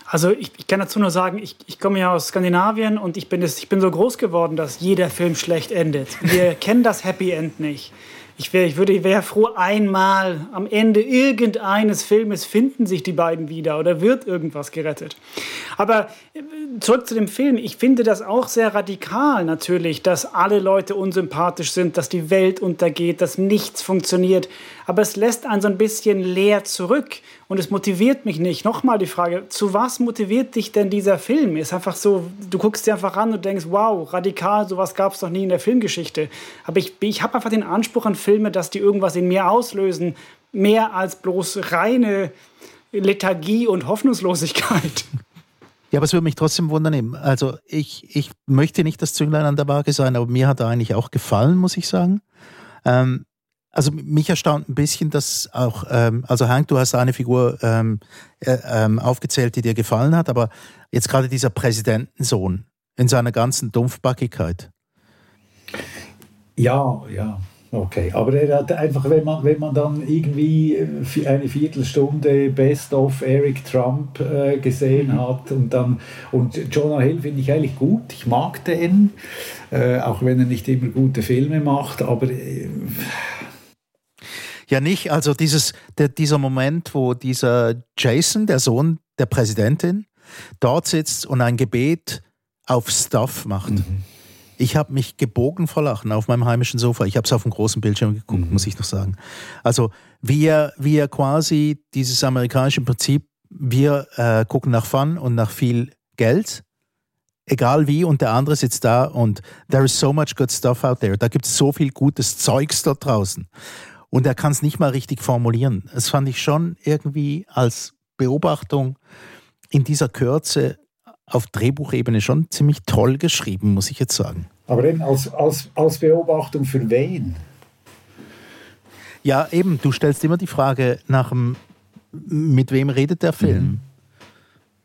Also ich, ich, kann dazu nur sagen, ich, ich komme ja aus Skandinavien und ich bin, es, ich bin so groß geworden, dass jeder Film schlecht endet. Wir kennen das Happy End nicht. Ich wäre ich würde, wäre froh, einmal am Ende irgendeines Filmes finden sich die beiden wieder oder wird irgendwas gerettet. Aber äh, zurück zu dem Film. Ich finde das auch sehr radikal natürlich, dass alle Leute unsympathisch sind, dass die Welt untergeht, dass nichts funktioniert. Aber es lässt einen so ein bisschen leer zurück. und es motiviert mich nicht. Nochmal die Frage, zu was motiviert dich denn dieser Film? Ist einfach so, du guckst dir einfach an und denkst, wow, radikal, sowas gab es noch nie in der Filmgeschichte. Aber ich, ich habe einfach den Anspruch an dass die irgendwas in mir auslösen, mehr als bloß reine Lethargie und Hoffnungslosigkeit. Ja, aber es würde mich trotzdem wundern. Also ich, ich möchte nicht das Zünglein an der Waage sein, aber mir hat er eigentlich auch gefallen, muss ich sagen. Ähm, also mich erstaunt ein bisschen, dass auch, ähm, also Hank, du hast eine Figur ähm, äh, ähm, aufgezählt, die dir gefallen hat, aber jetzt gerade dieser Präsidentensohn in seiner ganzen Dumpfbackigkeit. Ja, ja. Okay, aber er hat einfach, wenn man, wenn man dann irgendwie äh, eine Viertelstunde Best of Eric Trump äh, gesehen mhm. hat und dann, und Jonah Hill finde ich eigentlich gut, ich mag den, äh, auch wenn er nicht immer gute Filme macht, aber äh, ja, nicht. Also dieses, der, dieser Moment, wo dieser Jason, der Sohn der Präsidentin, dort sitzt und ein Gebet auf Stuff macht. Mhm. Ich habe mich gebogen vor Lachen auf meinem heimischen Sofa. Ich habe es auf dem großen Bildschirm geguckt, mhm. muss ich noch sagen. Also wie er, wie er quasi dieses amerikanische Prinzip, wir äh, gucken nach Fun und nach viel Geld, egal wie, und der andere sitzt da und there is so much good stuff out there. Da gibt es so viel gutes Zeugs dort draußen. Und er kann es nicht mal richtig formulieren. Das fand ich schon irgendwie als Beobachtung in dieser Kürze auf Drehbuchebene schon ziemlich toll geschrieben, muss ich jetzt sagen. Aber eben als, als, als Beobachtung für wen? Ja, eben, du stellst immer die Frage nach dem, mit wem redet der Film? Mhm.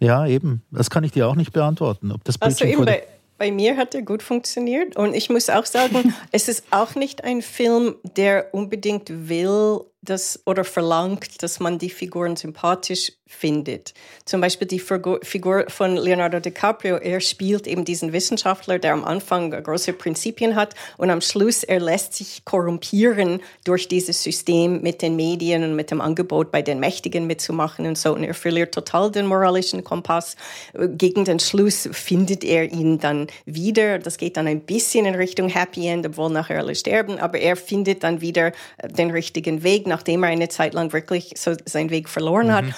Ja, eben. Das kann ich dir auch nicht beantworten. Ob das also eben bei, bei mir hat er gut funktioniert. Und ich muss auch sagen, es ist auch nicht ein Film, der unbedingt will, das oder verlangt, dass man die Figuren sympathisch findet. Zum Beispiel die Figur von Leonardo DiCaprio, er spielt eben diesen Wissenschaftler, der am Anfang große Prinzipien hat und am Schluss er lässt sich korrumpieren durch dieses System mit den Medien und mit dem Angebot bei den Mächtigen mitzumachen und so und er verliert total den moralischen Kompass. Gegen den Schluss findet er ihn dann wieder. Das geht dann ein bisschen in Richtung Happy End, obwohl nachher alle sterben, aber er findet dann wieder den richtigen Weg nachdem er eine Zeit lang wirklich so seinen Weg verloren mhm.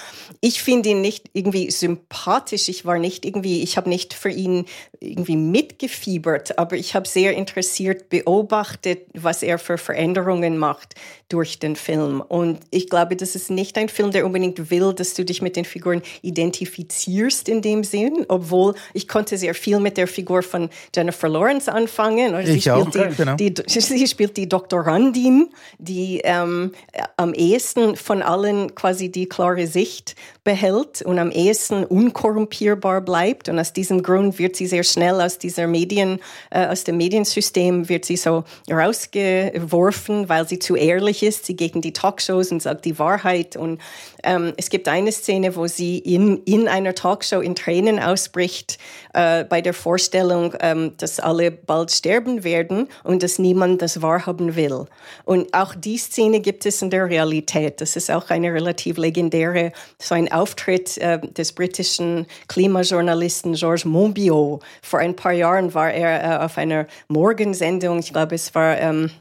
Ich finde ihn nicht irgendwie sympathisch. Ich war nicht irgendwie, ich habe nicht für ihn irgendwie mitgefiebert, aber ich habe sehr interessiert beobachtet, was er für Veränderungen macht durch den Film. Und ich glaube, das ist nicht ein Film, der unbedingt will, dass du dich mit den Figuren identifizierst in dem Sinn, obwohl ich konnte sehr viel mit der Figur von Jennifer Lawrence anfangen. Sie, ich auch, die, genau. die, sie spielt die Doktorandin, die ähm, am ehesten von allen quasi die klare Sicht behält und am ehesten unkorrumpierbar bleibt. Und aus diesem Grund wird sie sehr schnell aus dieser Medien, äh, aus dem Mediensystem wird sie so rausgeworfen, weil sie zu ehrlich ist. Sie gegen die Talkshows und sagt die Wahrheit. Und ähm, es gibt eine Szene, wo sie in, in einer Talkshow in Tränen ausbricht äh, bei der Vorstellung, ähm, dass alle bald sterben werden und dass niemand das wahrhaben will. Und auch die Szene gibt es in der Realität. Das ist auch eine relativ legendäre, so ein Auftritt äh, des britischen Klimajournalisten Georges Monbiot. Vor ein paar Jahren war er äh, auf einer Morgensendung, ich glaube es war ähm,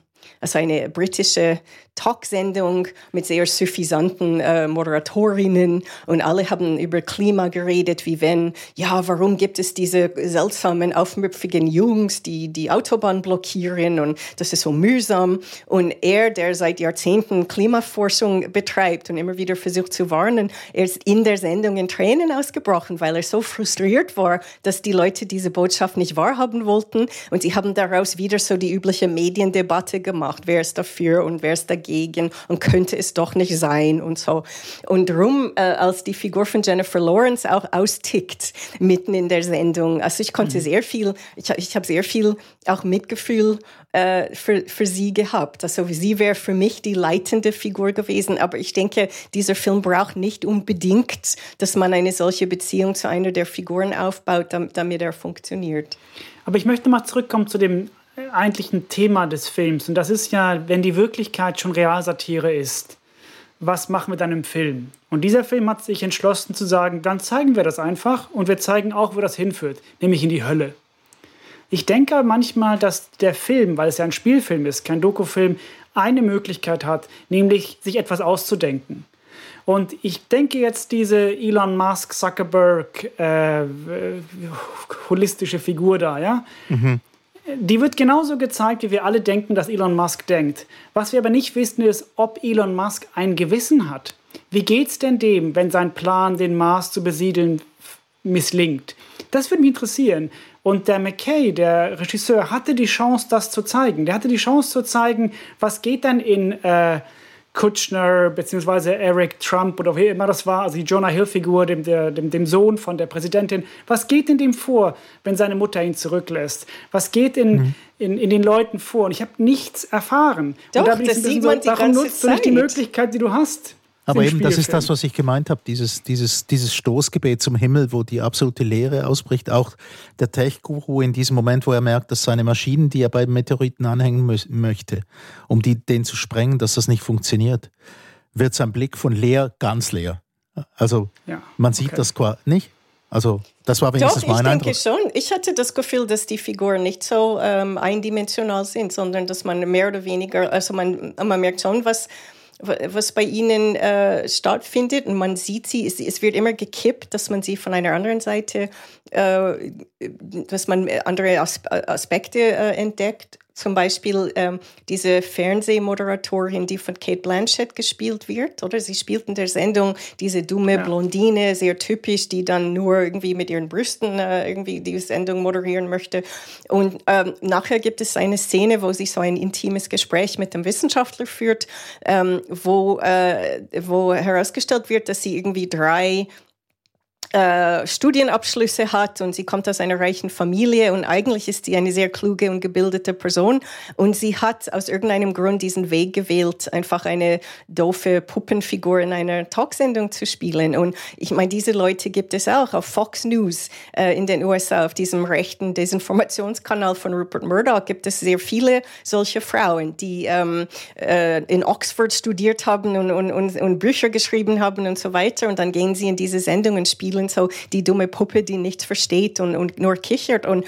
also eine britische Talksendung mit sehr suffisanten äh, Moderatorinnen und alle haben über Klima geredet, wie wenn, ja, warum gibt es diese seltsamen, aufmüpfigen Jungs, die die Autobahn blockieren und das ist so mühsam. Und er, der seit Jahrzehnten Klimaforschung betreibt und immer wieder versucht zu warnen, er ist in der Sendung in Tränen ausgebrochen, weil er so frustriert war, dass die Leute diese Botschaft nicht wahrhaben wollten. Und sie haben daraus wieder so die übliche Mediendebatte gemacht, wer ist dafür und wer ist dagegen dagegen und könnte es doch nicht sein und so. Und drum, äh, als die Figur von Jennifer Lawrence auch austickt, mitten in der Sendung, also ich konnte mhm. sehr viel, ich, ich habe sehr viel auch Mitgefühl äh, für, für sie gehabt. Also sie wäre für mich die leitende Figur gewesen, aber ich denke, dieser Film braucht nicht unbedingt, dass man eine solche Beziehung zu einer der Figuren aufbaut, damit, damit er funktioniert. Aber ich möchte mal zurückkommen zu dem eigentlich ein Thema des Films. Und das ist ja, wenn die Wirklichkeit schon Realsatire ist, was machen wir dann im Film? Und dieser Film hat sich entschlossen zu sagen, dann zeigen wir das einfach und wir zeigen auch, wo das hinführt, nämlich in die Hölle. Ich denke manchmal, dass der Film, weil es ja ein Spielfilm ist, kein Dokufilm, eine Möglichkeit hat, nämlich sich etwas auszudenken. Und ich denke jetzt, diese Elon Musk, Zuckerberg, äh, holistische Figur da, ja, mhm. Die wird genauso gezeigt, wie wir alle denken, dass Elon Musk denkt. Was wir aber nicht wissen, ist, ob Elon Musk ein Gewissen hat. Wie geht's denn dem, wenn sein Plan, den Mars zu besiedeln, misslingt? Das würde mich interessieren. Und der McKay, der Regisseur, hatte die Chance, das zu zeigen. Der hatte die Chance zu zeigen, was geht denn in äh, Kutschner bzw. Eric Trump oder wie immer das war, also die Jonah Hill-Figur, dem, dem, dem Sohn von der Präsidentin. Was geht in dem vor, wenn seine Mutter ihn zurücklässt? Was geht in, mhm. in, in den Leuten vor? Und ich habe nichts erfahren. Doch, und da bin ich das sieht so, man die warum nutzt Zeit. du nicht die Möglichkeit, die du hast? Aber eben, das ist das, was ich gemeint habe, dieses, dieses, dieses Stoßgebet zum Himmel, wo die absolute Leere ausbricht. Auch der Tech-Guru in diesem Moment, wo er merkt, dass seine Maschinen, die er beim Meteoriten anhängen möchte, um die, den zu sprengen, dass das nicht funktioniert, wird sein Blick von leer ganz leer. Also ja, man sieht okay. das quasi nicht. Also das war wenigstens Doch, mein Eindruck. Ich denke schon. Ich hatte das Gefühl, dass die Figuren nicht so ähm, eindimensional sind, sondern dass man mehr oder weniger, also man, man merkt schon, was was bei ihnen äh, stattfindet. Und man sieht sie, es, es, wird immer gekippt, dass man sie von einer anderen Seite, äh, dass man andere Aspekte äh, entdeckt. Zum Beispiel ähm, diese Fernsehmoderatorin, die von Kate Blanchett gespielt wird, oder? Sie spielt in der Sendung diese dumme ja. Blondine, sehr typisch, die dann nur irgendwie mit ihren Brüsten äh, irgendwie die Sendung moderieren möchte. Und ähm, nachher gibt es eine Szene, wo sie so ein intimes Gespräch mit dem Wissenschaftler führt, ähm, wo, äh, wo herausgestellt wird, dass sie irgendwie drei äh, Studienabschlüsse hat und sie kommt aus einer reichen Familie und eigentlich ist sie eine sehr kluge und gebildete Person und sie hat aus irgendeinem Grund diesen Weg gewählt, einfach eine doofe Puppenfigur in einer Talksendung zu spielen. Und ich meine, diese Leute gibt es auch auf Fox News äh, in den USA, auf diesem rechten Desinformationskanal von Rupert Murdoch gibt es sehr viele solche Frauen, die ähm, äh, in Oxford studiert haben und, und, und, und Bücher geschrieben haben und so weiter und dann gehen sie in diese Sendungen und spielen und so die dumme Puppe, die nichts versteht und, und nur kichert. Und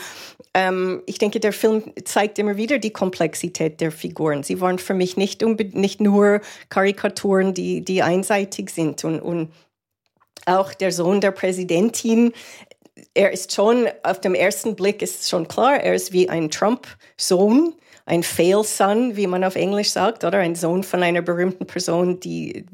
ähm, ich denke, der Film zeigt immer wieder die Komplexität der Figuren. Sie waren für mich nicht, nicht nur Karikaturen, die, die einseitig sind. Und, und auch der Sohn der Präsidentin, er ist schon, auf dem ersten Blick ist schon klar, er ist wie ein Trump-Sohn ein Fail Son, wie man auf Englisch sagt, oder ein Sohn von einer berühmten Person, die,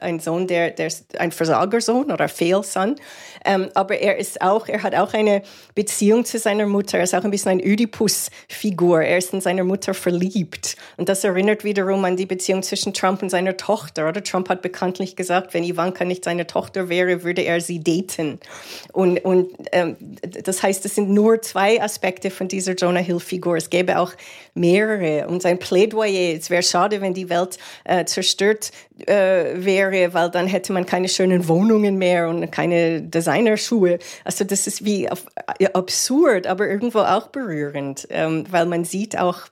ein Sohn, der, der ein Versagersohn oder Fehlsohn. Ähm, aber er ist auch, er hat auch eine Beziehung zu seiner Mutter. Er ist auch ein bisschen ein Oedipus-Figur. Er ist in seiner Mutter verliebt. Und das erinnert wiederum an die Beziehung zwischen Trump und seiner Tochter. Oder Trump hat bekanntlich gesagt, wenn Ivanka nicht seine Tochter wäre, würde er sie daten. Und, und ähm, das heißt, es sind nur zwei Aspekte von dieser Jonah Hill-Figur. Es gäbe auch mehrere. Und sein Plädoyer, es wäre schade, wenn die Welt äh, zerstört äh, wäre, weil dann hätte man keine schönen Wohnungen mehr und keine Designerschuhe. Also das ist wie auf, ja, absurd, aber irgendwo auch berührend, ähm, weil man sieht auch,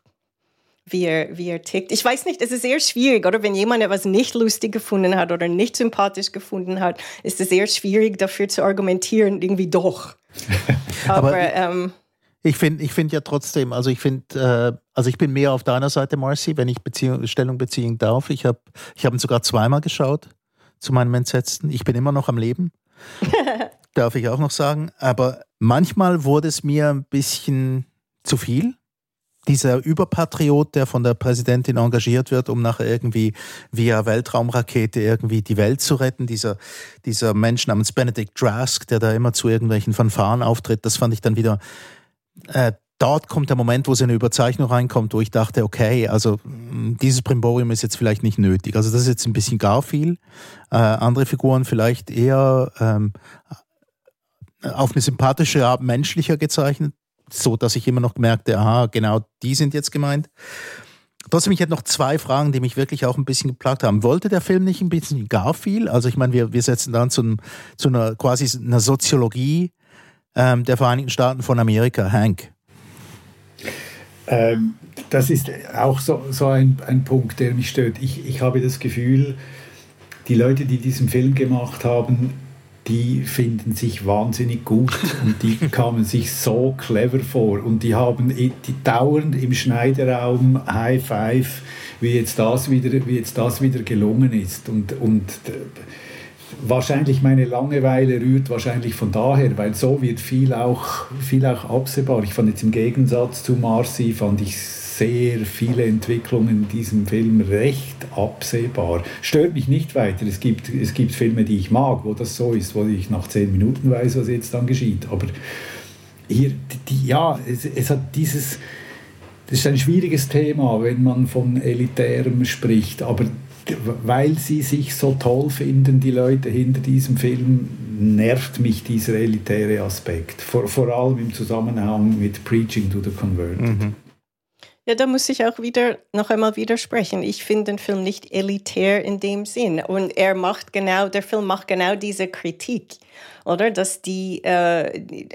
wie er, wie er tickt. Ich weiß nicht, es ist sehr schwierig, oder wenn jemand etwas nicht lustig gefunden hat oder nicht sympathisch gefunden hat, ist es sehr schwierig dafür zu argumentieren, irgendwie doch. aber, aber ähm, ich finde ich find ja trotzdem, also ich finde, äh, also ich bin mehr auf deiner Seite, Marcy, wenn ich Beziehung, Stellung beziehen darf. Ich habe ich hab ihn sogar zweimal geschaut, zu meinem Entsetzen. Ich bin immer noch am Leben, darf ich auch noch sagen. Aber manchmal wurde es mir ein bisschen zu viel. Dieser Überpatriot, der von der Präsidentin engagiert wird, um nachher irgendwie via Weltraumrakete irgendwie die Welt zu retten. Dieser, dieser Mensch namens Benedict Drask, der da immer zu irgendwelchen Fanfaren auftritt, das fand ich dann wieder äh, dort kommt der Moment, wo so eine Überzeichnung reinkommt, wo ich dachte, okay, also mm, dieses Primborium ist jetzt vielleicht nicht nötig. Also das ist jetzt ein bisschen gar viel. Äh, andere Figuren vielleicht eher ähm, auf eine sympathische Art menschlicher gezeichnet, so dass ich immer noch merkte, aha, genau, die sind jetzt gemeint. Trotzdem, ich hätte noch zwei Fragen, die mich wirklich auch ein bisschen geplagt haben. Wollte der Film nicht ein bisschen gar viel? Also ich meine, wir, wir setzen dann zu, zu einer quasi einer Soziologie ähm, der Vereinigten Staaten von Amerika, Hank? Ähm, das ist auch so, so ein, ein Punkt, der mich stört. Ich, ich habe das Gefühl, die Leute, die diesen Film gemacht haben, die finden sich wahnsinnig gut und die kamen sich so clever vor und die haben die dauernd im Schneideraum High Five, wie jetzt das wieder, wie jetzt das wieder gelungen ist und, und wahrscheinlich meine Langeweile rührt wahrscheinlich von daher, weil so wird viel auch, viel auch absehbar. Ich fand jetzt im Gegensatz zu Marcy, fand ich sehr viele Entwicklungen in diesem Film recht absehbar. Stört mich nicht weiter. Es gibt, es gibt Filme, die ich mag, wo das so ist, wo ich nach zehn Minuten weiß, was jetzt dann geschieht. Aber hier, die, ja, es, es hat dieses, das ist ein schwieriges Thema, wenn man von Elitärem spricht, aber weil sie sich so toll finden, die Leute hinter diesem Film, nervt mich dieser elitäre Aspekt. Vor, vor allem im Zusammenhang mit Preaching to the Converted. Mhm. Ja, da muss ich auch wieder noch einmal widersprechen. Ich finde den Film nicht elitär in dem Sinn. Und er macht genau, der Film macht genau diese Kritik, oder? Dass die, äh,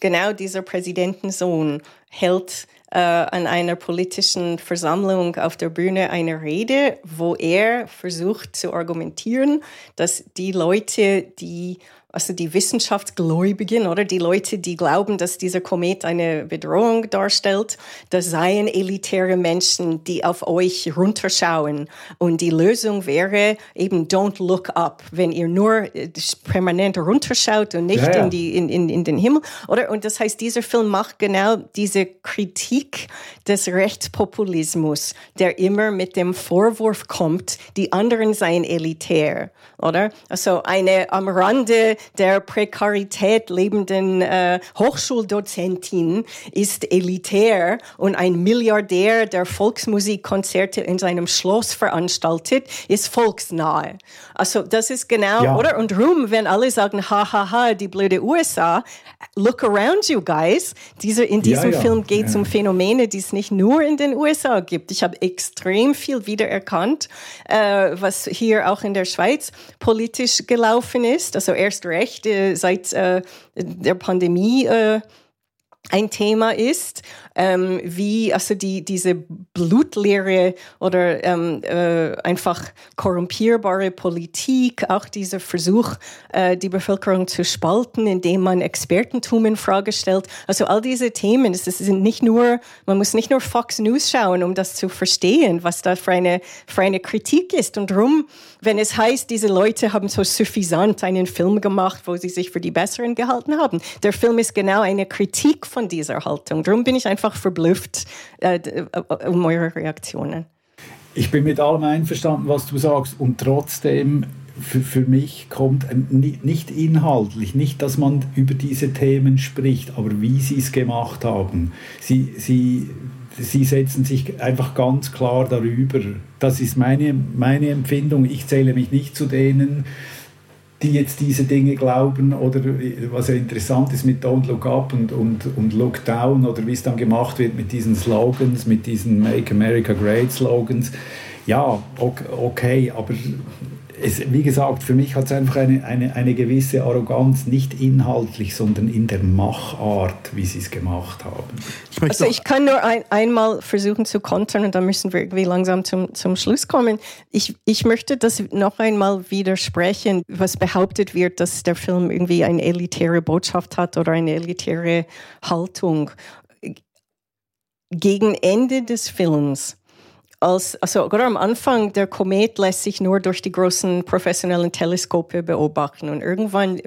genau dieser Präsidentensohn hält äh, an einer politischen Versammlung auf der Bühne eine Rede, wo er versucht zu argumentieren, dass die Leute, die also die Wissenschaftsgläubigen oder die Leute, die glauben, dass dieser Komet eine Bedrohung darstellt, das seien elitäre Menschen, die auf euch runterschauen. Und die Lösung wäre eben don't look up, wenn ihr nur äh, permanent runterschaut und nicht ja, ja. In, die, in, in, in den Himmel. Oder? Und das heißt, dieser Film macht genau diese Kritik des Rechtspopulismus, der immer mit dem Vorwurf kommt, die anderen seien elitär. Oder? Also eine am Rande der Prekarität lebenden äh, Hochschuldozentin ist elitär und ein Milliardär, der Volksmusikkonzerte in seinem Schloss veranstaltet, ist volksnahe. Also das ist genau, ja. oder? Und rum, wenn alle sagen, ha, ha, ha, die blöde USA, look around you guys. Diese, in diesem ja, ja. Film geht es um Phänomene, die es nicht nur in den USA gibt. Ich habe extrem viel wiedererkannt, äh, was hier auch in der Schweiz politisch gelaufen ist. Also erst recht äh, seit äh, der Pandemie äh, ein Thema ist, ähm, wie also die, diese blutleere oder ähm, äh, einfach korrumpierbare Politik, auch dieser Versuch, äh, die Bevölkerung zu spalten, indem man Expertentum in Frage stellt. Also all diese Themen, es sind nicht nur, man muss nicht nur Fox News schauen, um das zu verstehen, was da für eine, für eine Kritik ist. Und darum, wenn es heißt, diese Leute haben so suffisant einen Film gemacht, wo sie sich für die Besseren gehalten haben. Der Film ist genau eine Kritik von dieser Haltung. Darum bin ich einfach verblüfft äh, äh, um eure Reaktionen. Ich bin mit allem einverstanden, was du sagst, und trotzdem für, für mich kommt nicht inhaltlich, nicht, dass man über diese Themen spricht, aber wie sie es gemacht haben. Sie, sie, sie setzen sich einfach ganz klar darüber. Das ist meine, meine Empfindung. Ich zähle mich nicht zu denen, die jetzt diese Dinge glauben oder was ja interessant ist mit Don't Look Up und, und, und Look Down oder wie es dann gemacht wird mit diesen Slogans, mit diesen Make America Great Slogans. Ja, okay, aber es, wie gesagt, für mich hat es einfach eine, eine, eine gewisse Arroganz, nicht inhaltlich, sondern in der Machart, wie sie es gemacht haben. Ich also ich kann nur ein, einmal versuchen zu kontern und dann müssen wir irgendwie langsam zum, zum Schluss kommen. Ich, ich möchte das noch einmal widersprechen, was behauptet wird, dass der Film irgendwie eine elitäre Botschaft hat oder eine elitäre Haltung. Gegen Ende des Films als, also gerade am Anfang, der Komet lässt sich nur durch die großen professionellen Teleskope beobachten und irgendwann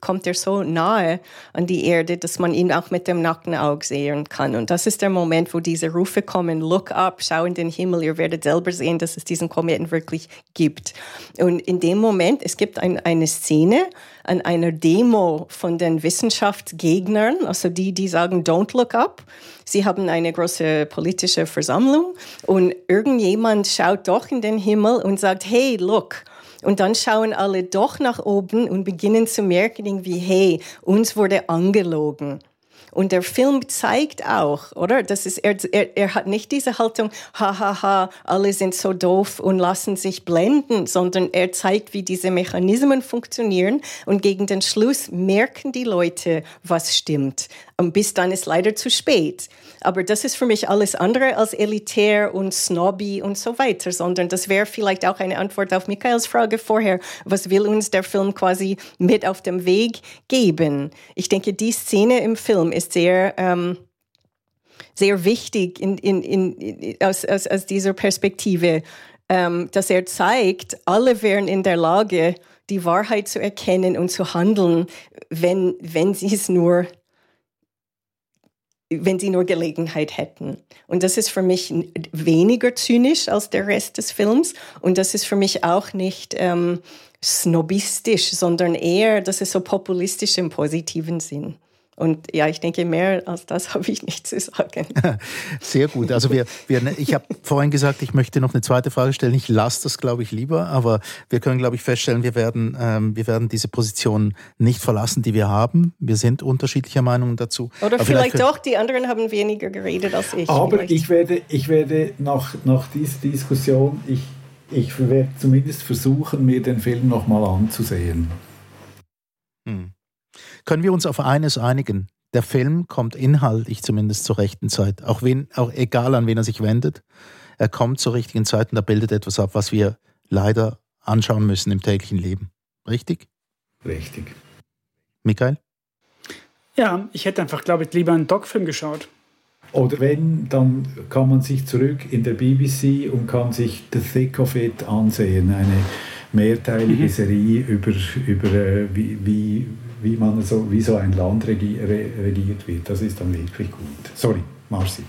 kommt er so nahe an die Erde, dass man ihn auch mit dem nackten Auge sehen kann. Und das ist der Moment, wo diese Rufe kommen, look up, schau in den Himmel, ihr werdet selber sehen, dass es diesen Kometen wirklich gibt. Und in dem Moment, es gibt ein, eine Szene, an einer Demo von den Wissenschaftsgegnern, also die, die sagen, don't look up. Sie haben eine große politische Versammlung und irgendjemand schaut doch in den Himmel und sagt, hey, look. Und dann schauen alle doch nach oben und beginnen zu merken, wie, hey, uns wurde angelogen. Und der Film zeigt auch, oder? Das ist, er, er, er hat nicht diese Haltung, hahaha, ha, ha, alle sind so doof und lassen sich blenden, sondern er zeigt, wie diese Mechanismen funktionieren. Und gegen den Schluss merken die Leute, was stimmt. Und bis dann ist leider zu spät. Aber das ist für mich alles andere als elitär und snobby und so weiter, sondern das wäre vielleicht auch eine Antwort auf Michaels Frage vorher. Was will uns der Film quasi mit auf dem Weg geben? Ich denke, die Szene im Film ist sehr, ähm, sehr wichtig in, in, in, aus, aus, aus dieser Perspektive, ähm, dass er zeigt, alle wären in der Lage, die Wahrheit zu erkennen und zu handeln, wenn, wenn sie es nur wenn sie nur Gelegenheit hätten. Und das ist für mich weniger zynisch als der Rest des Films. Und das ist für mich auch nicht ähm, snobistisch, sondern eher, das ist so populistisch im positiven Sinn. Und ja, ich denke, mehr als das habe ich nicht zu sagen. Sehr gut. Also wir, wir ich habe vorhin gesagt, ich möchte noch eine zweite Frage stellen. Ich lasse das, glaube ich, lieber, aber wir können, glaube ich, feststellen, wir werden, ähm, wir werden diese Position nicht verlassen, die wir haben. Wir sind unterschiedlicher Meinung dazu. Oder aber vielleicht, vielleicht doch, die anderen haben weniger geredet als ich. Aber ich werde, ich werde nach, nach dieser Diskussion, ich, ich werde zumindest versuchen, mir den Film nochmal anzusehen. Hm. Können wir uns auf eines einigen? Der Film kommt inhaltlich zumindest zur rechten Zeit, auch, wen, auch egal an wen er sich wendet. Er kommt zur richtigen Zeit und er bildet etwas ab, was wir leider anschauen müssen im täglichen Leben. Richtig? Richtig. Michael? Ja, ich hätte einfach, glaube ich, lieber einen Doc-Film geschaut. Oder wenn, dann kann man sich zurück in der BBC und kann sich The Thick of It ansehen. Eine mehrteilige mhm. Serie über, über äh, wie, wie, wie, man so, wie so ein Land regiert wird. Das ist dann wirklich gut. Sorry, Marci.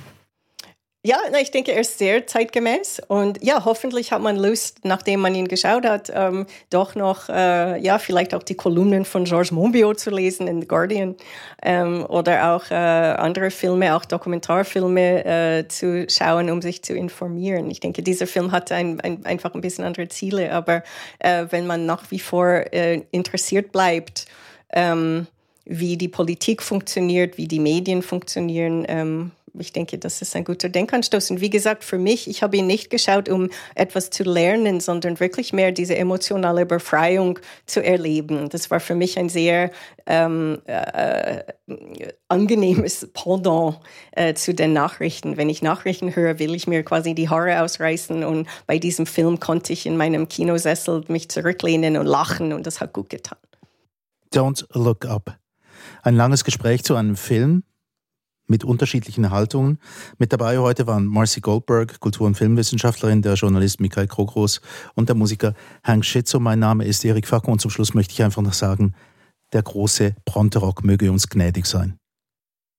Ja, ich denke, er ist sehr zeitgemäß und ja, hoffentlich hat man Lust, nachdem man ihn geschaut hat, ähm, doch noch, äh, ja, vielleicht auch die Kolumnen von Georges Monbiot zu lesen in The Guardian ähm, oder auch äh, andere Filme, auch Dokumentarfilme äh, zu schauen, um sich zu informieren. Ich denke, dieser Film hat ein, ein, einfach ein bisschen andere Ziele, aber äh, wenn man nach wie vor äh, interessiert bleibt, ähm, wie die Politik funktioniert, wie die Medien funktionieren, ähm, ich denke, das ist ein guter Denkanstoß. Und wie gesagt, für mich, ich habe ihn nicht geschaut, um etwas zu lernen, sondern wirklich mehr diese emotionale Befreiung zu erleben. Das war für mich ein sehr ähm, äh, angenehmes Pendant äh, zu den Nachrichten. Wenn ich Nachrichten höre, will ich mir quasi die Haare ausreißen. Und bei diesem Film konnte ich in meinem Kinosessel mich zurücklehnen und lachen und das hat gut getan. Don't Look Up. Ein langes Gespräch zu einem Film, mit unterschiedlichen Haltungen. Mit dabei heute waren Marcy Goldberg, Kultur- und Filmwissenschaftlerin, der Journalist Michael Krogros und der Musiker Hank Schitzo. Mein Name ist Erik Facko und zum Schluss möchte ich einfach noch sagen, der große Bronterock möge uns gnädig sein.